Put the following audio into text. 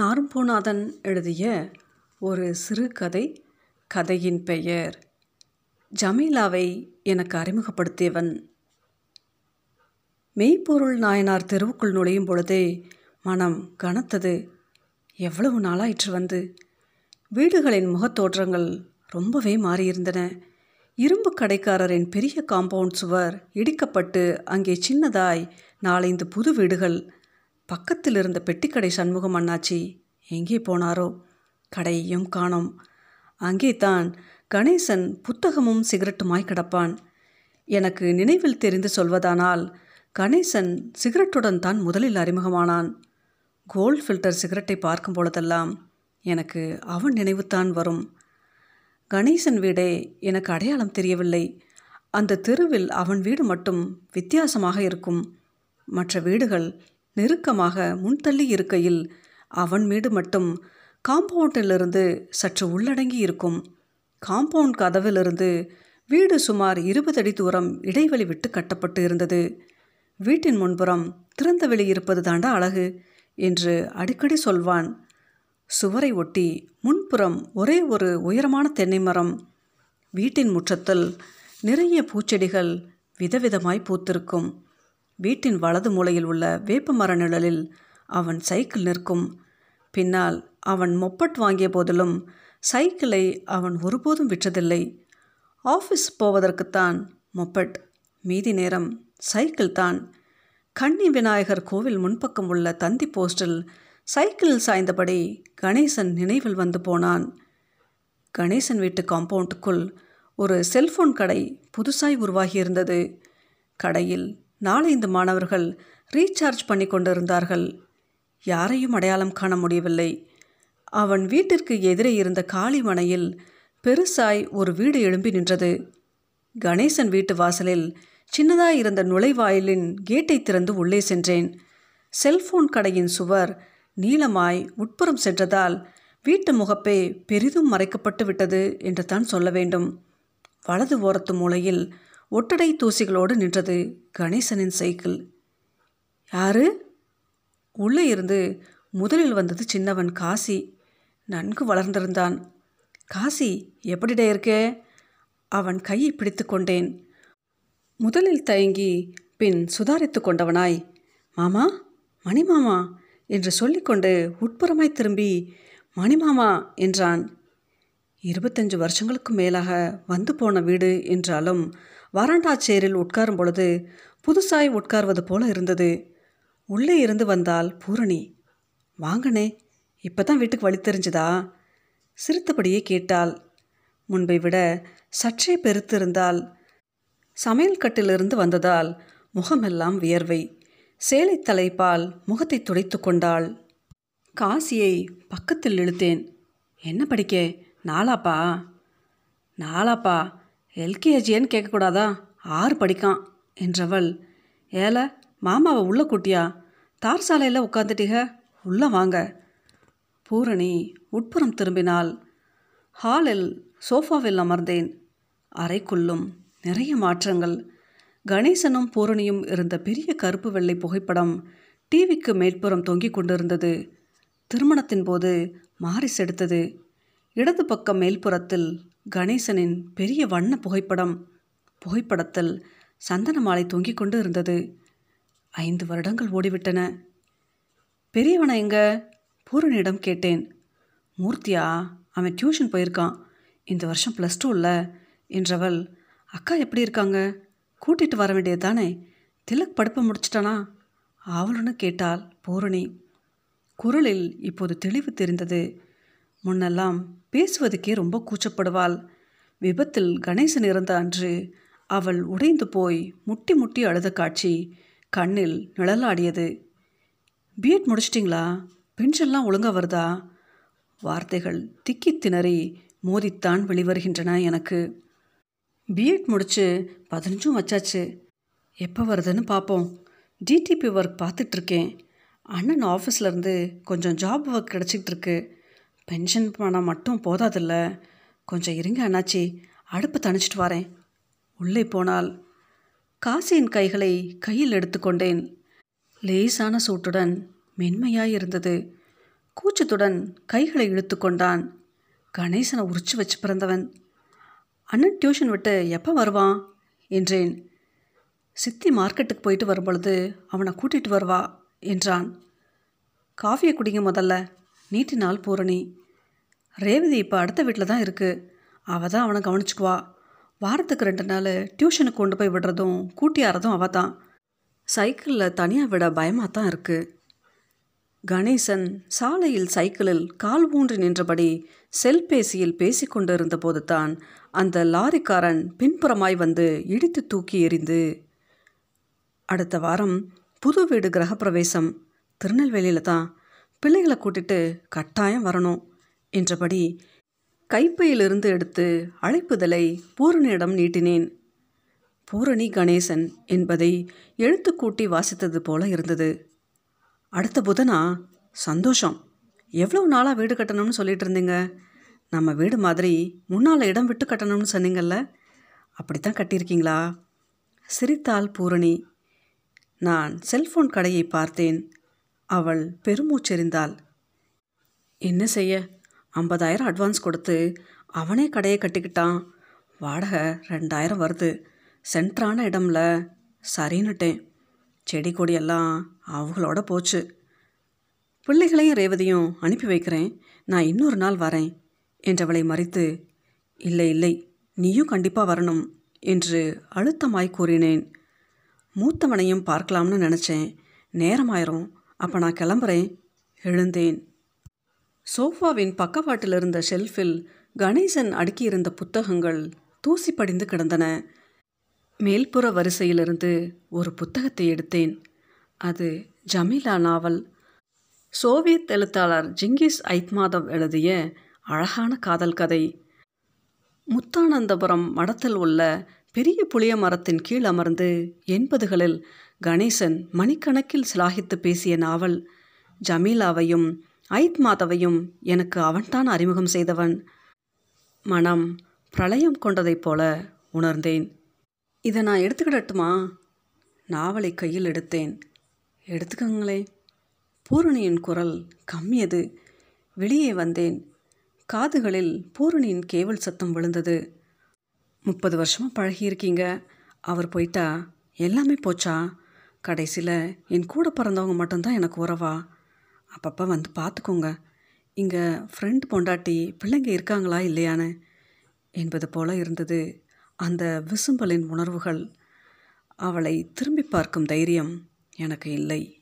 நாரும்பூநாதன் எழுதிய ஒரு சிறுகதை கதையின் பெயர் ஜமீலாவை எனக்கு அறிமுகப்படுத்தியவன். மெய்ப்பொருள் நாயனார் தெருவுக்குள் நுழையும் பொழுதே மனம் கனத்தது. எவ்வளவு நாளாயிற்று வந்து. வீடுகளின் முகத்தோற்றங்கள் ரொம்பவே மாறியிருந்தன. இரும்பு கடைக்காரரின் பெரிய காம்பவுண்ட் சுவர் இடிக்கப்பட்டு அங்கே சின்னதாய் நாலைந்து புது வீடுகள் பக்கத்தில் இருந்த பெட்டிக்கடை சண்முகம் அண்ணாச்சி எங்கே போனாரோ? கடையையும் காணோம். அங்கே தான் கணேசன் புத்தகமும் சிகரெட்டுமாய் கிடப்பான். எனக்கு நினைவில் தெரிந்து சொல்வதானால் கணேசன் சிகரெட்டுடன் தான் முதலில் அறிமுகமானான். கோல்ட் ஃபில்டர் சிகரெட்டை பார்க்கும் பொழுதெல்லாம் எனக்கு அவன் நினைவுத்தான் வரும். கணேசன் வீடே எனக்கு அடையாளம் தெரியவில்லை. அந்த தெருவில் அவன் வீடு மட்டும் வித்தியாசமாக இருக்கும். மற்ற வீடுகள் நெருக்கமாக முன்தள்ளி இருக்கையில் அவன் மீது மட்டும் காம்பவுண்டிலிருந்து சற்று உள்ளடங்கி இருக்கும். காம்பவுண்ட் கதவிலிருந்து வீடு சுமார் இருபது அடி தூரம் இடைவெளி விட்டு கட்டப்பட்டு இருந்தது. வீட்டின் முன்புறம் திறந்த வெளி இருப்பது தாண்டா அழகு என்று அடிக்கடி சொல்வான். சுவரை ஒட்டி முன்புறம் ஒரே ஒரு உயரமான தென்னை மரம். வீட்டின் முற்றத்தில் நிறைய பூச்செடிகள் விதவிதமாய் பூத்திருக்கும். வீட்டின் வலது மூலையில் உள்ள வேப்ப மர நிழலில் அவன் சைக்கிள் நிற்கும். பின்னால் அவன் மொப்பட் வாங்கிய போதிலும் சைக்கிளை அவன் ஒருபோதும் விற்றதில்லை. ஆஃபீஸ் போவதற்குத்தான் மொப்பட் மீதி நேரம் சைக்கிள் தான். கன்னி விநாயகர் கோவில் முன்பக்கம் உள்ள தந்தி போஸ்டில் சைக்கிளில் சாய்ந்தபடி கணேசன் நினைவில் வந்து போனான். கணேசன் வீட்டு காம்பவுண்டுக்குள் ஒரு செல்போன் கடை புதுசாய் உருவாகியிருந்தது. கடையில் நாளைந்து மாணவர்கள் ரீசார்ஜ் பண்ணி கொண்டிருந்தார்கள். யாரையும் அடையாளம் காண முடியவில்லை. அவன் வீட்டிற்கு எதிரே இருந்த காளி மனையில் பெருசாய் ஒரு வீடு எழும்பி நின்றது. கணேசன் வீட்டு வாசலில் சின்னதாய் இருந்த நுழைவாயிலின் கேட்டை திறந்து உள்ளே சென்றேன். செல்போன் கடையின் சுவர் நீளமாய் உட்புறம் சென்றதால் வீட்டு முகப்பே பெரிதும் மறைக்கப்பட்டு விட்டது என்று தான் சொல்ல வேண்டும். வலது ஓரத்து மூலையில் ஒட்டடை தூசிகளோடு நின்றது கணேசனின் சைக்கிள். யாரு? உள்ளே இருந்து முதலில் வந்தது சின்னவன் காசி. நன்கு வளர்ந்திருந்தான். காசி எப்படிடே இருக்கே? அவன் கையை பிடித்து கொண்டேன். முதலில் தயங்கி பின் சுதாரித்து கொண்டவனாய் மாமா மணிமாமா என்று சொல்லிக்கொண்டு உட்புறமாய் திரும்பி மணிமாமா என்றான். இருபத்தஞ்சு வருஷங்களுக்கு மேலாக வந்து போன வீடு என்றாலும் வராண்டா சேரில் உட்காரும் பொழுது புதுசாய் உட்கார்வது போல இருந்தது. உள்ளே இருந்து வந்தால் பூரணி. வாங்கனே இப்போ தான் வீட்டுக்கு வழி தெரிஞ்சுதா? சிரித்தபடியே கேட்டாள். முன்பை விட சற்றே பெருத்திருந்தால் சமையல் கட்டிலிருந்து வந்ததால் முகமெல்லாம் வியர்வை. சேலை தலைப்பால் முகத்தை துடைத்து கொண்டாள். காசியை பக்கத்தில் இழுத்தேன். என்ன படிக்க? நாலாப்பா நாலாப்பா எல்கேஜின்னு கேட்கக்கூடாதா? ஆறு படிக்கான் என்றவள். ஏல மாமாவை உள்ள கூட்டியா? தார் சாலையில் உட்காந்துட்டீங்க உள்ளே வாங்க. பூரணி உட்புறம் திரும்பினாள். ஹாலில் சோஃபாவில் அமர்ந்தேன். அறைக்குள்ளும் நிறைய மாற்றங்கள். கணேசனும் பூரணியும் இருந்த பெரிய கருப்பு வெள்ளை புகைப்படம் டிவிக்கு மேற்புறம் தொங்கிக் கொண்டிருந்தது. திருமணத்தின் போது மாரிஸ் எடுத்தது இடது பக்கம் மேல்புறத்தில் கணேசனின் பெரிய வண்ண புகைப்படம் புகைப்படத்தில் சந்தன மாலை தொங்கிக் கொண்டு இருந்தது. ஐந்து வருடங்கள் ஓடிவிட்டன. பெரியவனை எங்க? பூரணியிடம் கேட்டேன். மூர்த்தியா அவன் டியூஷன் போயிருக்கான். இந்த வருஷம் ப்ளஸ் டூவில் என்றவள் அக்கா எப்படி இருக்காங்க? கூட்டிகிட்டு வர வேண்டியது தானே திலக் படுப்பை முடிச்சிட்டானா? அவளுன்னு கேட்டாள் பூரணி. குரலில் இப்போது தெளிவு தெரிந்தது. முன்னெல்லாம் பேசுவதுக்கே ரொம்ப கூச்சப்படுவாள். விபத்தில் கணேசன் இறந்த அன்று அவள் உடைந்து போய் முட்டி முட்டி அழுத காட்சி கண்ணில் நிழலாடியது. பிஎட் முடிச்சிட்டிங்களா? பென்ஷன்லாம் ஒழுங்காக வருதா? வார்த்தைகள் திக்கி திணறி மோதித்தான் வெளிவருகின்றன எனக்கு. பிஎட் முடித்து பதினஞ்சும் வச்சாச்சு. எப்போ வருதுன்னு பார்ப்போம் டிடிபி ஒர்க் பார்த்துட்ருக்கேன் அண்ணன் ஆஃபீஸ்லேருந்து கொஞ்சம் ஜாப் ஒர்க் கிடச்சிக்கிட்டு இருக்கு. பென்ஷன் பணம் மட்டும் போதாதில்ல. கொஞ்சம் இருங்க அண்ணாச்சி அடுப்பு தணிச்சிட்டு வரேன். உள்ளே போனால் காசியின் கைகளை கையில் எடுத்துக்கொண்டேன். லேசான சூட்டுடன் மென்மையாயிருந்தது கூச்சத்துடன் கைகளை இழுத்து கொண்டான் கணேசனை உரிச்சு வச்சு பிறந்தவன். அண்ணன் டியூஷன் விட்டு எப்போ வருவான்? என்றேன். சித்தி மார்க்கெட்டுக்கு போயிட்டு வரும்பொழுது அவனை கூட்டிகிட்டு வருவா என்றான். காஃபியை குடிங்க முதல்ல. நீட்டினால் பூரணி. ரேவதி இப்போ அடுத்த வீட்டில் தான் இருக்குது அவள் தான் அவனை கவனிச்சுக்குவா. வாரத்துக்கு ரெண்டு நாள் டியூஷனுக்கு கொண்டு போய் விடுறதும் கூட்டியாரதும் அவள் தான். சைக்கிளில் தனியாக விட பயமாக தான் இருக்குது கணேசன் சாலையில் சைக்கிளில் கால் ஊன்றி நின்றபடி செல்பேசியில் பேசிக்கொண்டு இருந்தபோது தான் அந்த லாரிக்காரன் பின்புறமாய் வந்து இடித்து தூக்கி எறிந்து. அடுத்த வாரம் புது வீடு கிரகப்பிரவேசம். திருநெல்வேலியில் தான் பிள்ளைகளை கூட்டிட்டு கட்டாயம் வரணும் என்றபடி கைப்பையிலிருந்து எடுத்து அழைப்புதலை பூரணியிடம் நீட்டினேன். பூரணி கணேசன் என்பதை எழுத்துக்கூட்டி வாசித்தது போல இருந்தது. அடுத்த புதனா சந்தோஷம். எவ்வளோ நாளாக வீடு கட்டணும்னு சொல்லிட்டு இருந்தீங்க? நம்ம வீடு மாதிரி முன்னால் இடம் விட்டு கட்டணும்னு சொன்னீங்கல்ல? அப்படித்தான் கட்டியிருக்கீங்களா? சிரித்தாள் பூரணி. நான் செல்ஃபோன் கடையை பார்த்தேன். அவள் பெருமூச்செறிந்தாள். என்ன செய்ய? ஐம்பதாயிரம் அட்வான்ஸ் கொடுத்து அவனே கடையை கட்டிக்கிட்டான். வாடகை ரெண்டாயிரம் வருது. சென்ட்ரான இடம்ல சரின்னுட்டேன். செடி கொடியெல்லாம் அவங்களோட போச்சு. பிள்ளைகளையும் ரேவதியும் அனுப்பி வைக்கிறேன். நான் இன்னொரு நாள் வரேன் என்றவளை மறித்து இல்லை இல்லை நீயும் கண்டிப்பாக வரணும் என்று அழுத்தமாய் கூறினேன். மூத்தவனையும் பார்க்கலாம்னு நினச்சேன். நேரமாயிரும். அப்போ நான் கிளம்புறேன். எழுந்தேன். சோஃபாவின் பக்கவாட்டில் இருந்த ஷெல்ஃபில் கணேசன் அடுக்கியிருந்த புத்தகங்கள் தூசி படிந்து கிடந்தன. மேல்புற வரிசையிலிருந்து ஒரு புத்தகத்தை எடுத்தேன். அது ஜமீலா நாவல். சோவியத் எழுத்தாளர் ஜிங்கிஸ் ஐத்மாதவ் எழுதிய அழகான காதல் கதை. முத்தானந்தபுரம் மடத்தில் உள்ள பெரிய புளிய மரத்தின் கீழ் அமர்ந்து எண்பதுகளில் கணேசன் மணிக்கணக்கில் சிலாகித்து பேசிய நாவல் ஜமீலாவையும் ஐத் மாதவையும் எனக்கு அவன்தான் அறிமுகம் செய்தவன். மனம் பிரளயம் கொண்டதைப் போல உணர்ந்தேன். இதை நான் எடுத்துக்கிடட்டுமா? நாவலை கையில் எடுத்தேன். எடுத்துக்கங்களே. பூரணியின் குரல் கம்மியது. வெளியே வந்தேன். காதுகளில் பூரணியின் கேவல் சத்தம் விழுந்தது. முப்பது வருஷமாக பழகியிருக்கீங்க. அவர் போயிட்டா? எல்லாமே போச்சா? கடைசியில் என் கூட பிறந்தவங்க மட்டும்தான் எனக்கு உறவா? அப்பப்போ வந்து பார்த்துக்கோங்க இங்கே ஃப்ரெண்ட் பொண்டாட்டி பிள்ளைங்க இருக்காங்களா இல்லையான்னு? என்பது போல இருந்தது அந்த விசும்பலின் உணர்வுகள். அவளை திரும்பி பார்க்கும் தைரியம் எனக்கு இல்லை.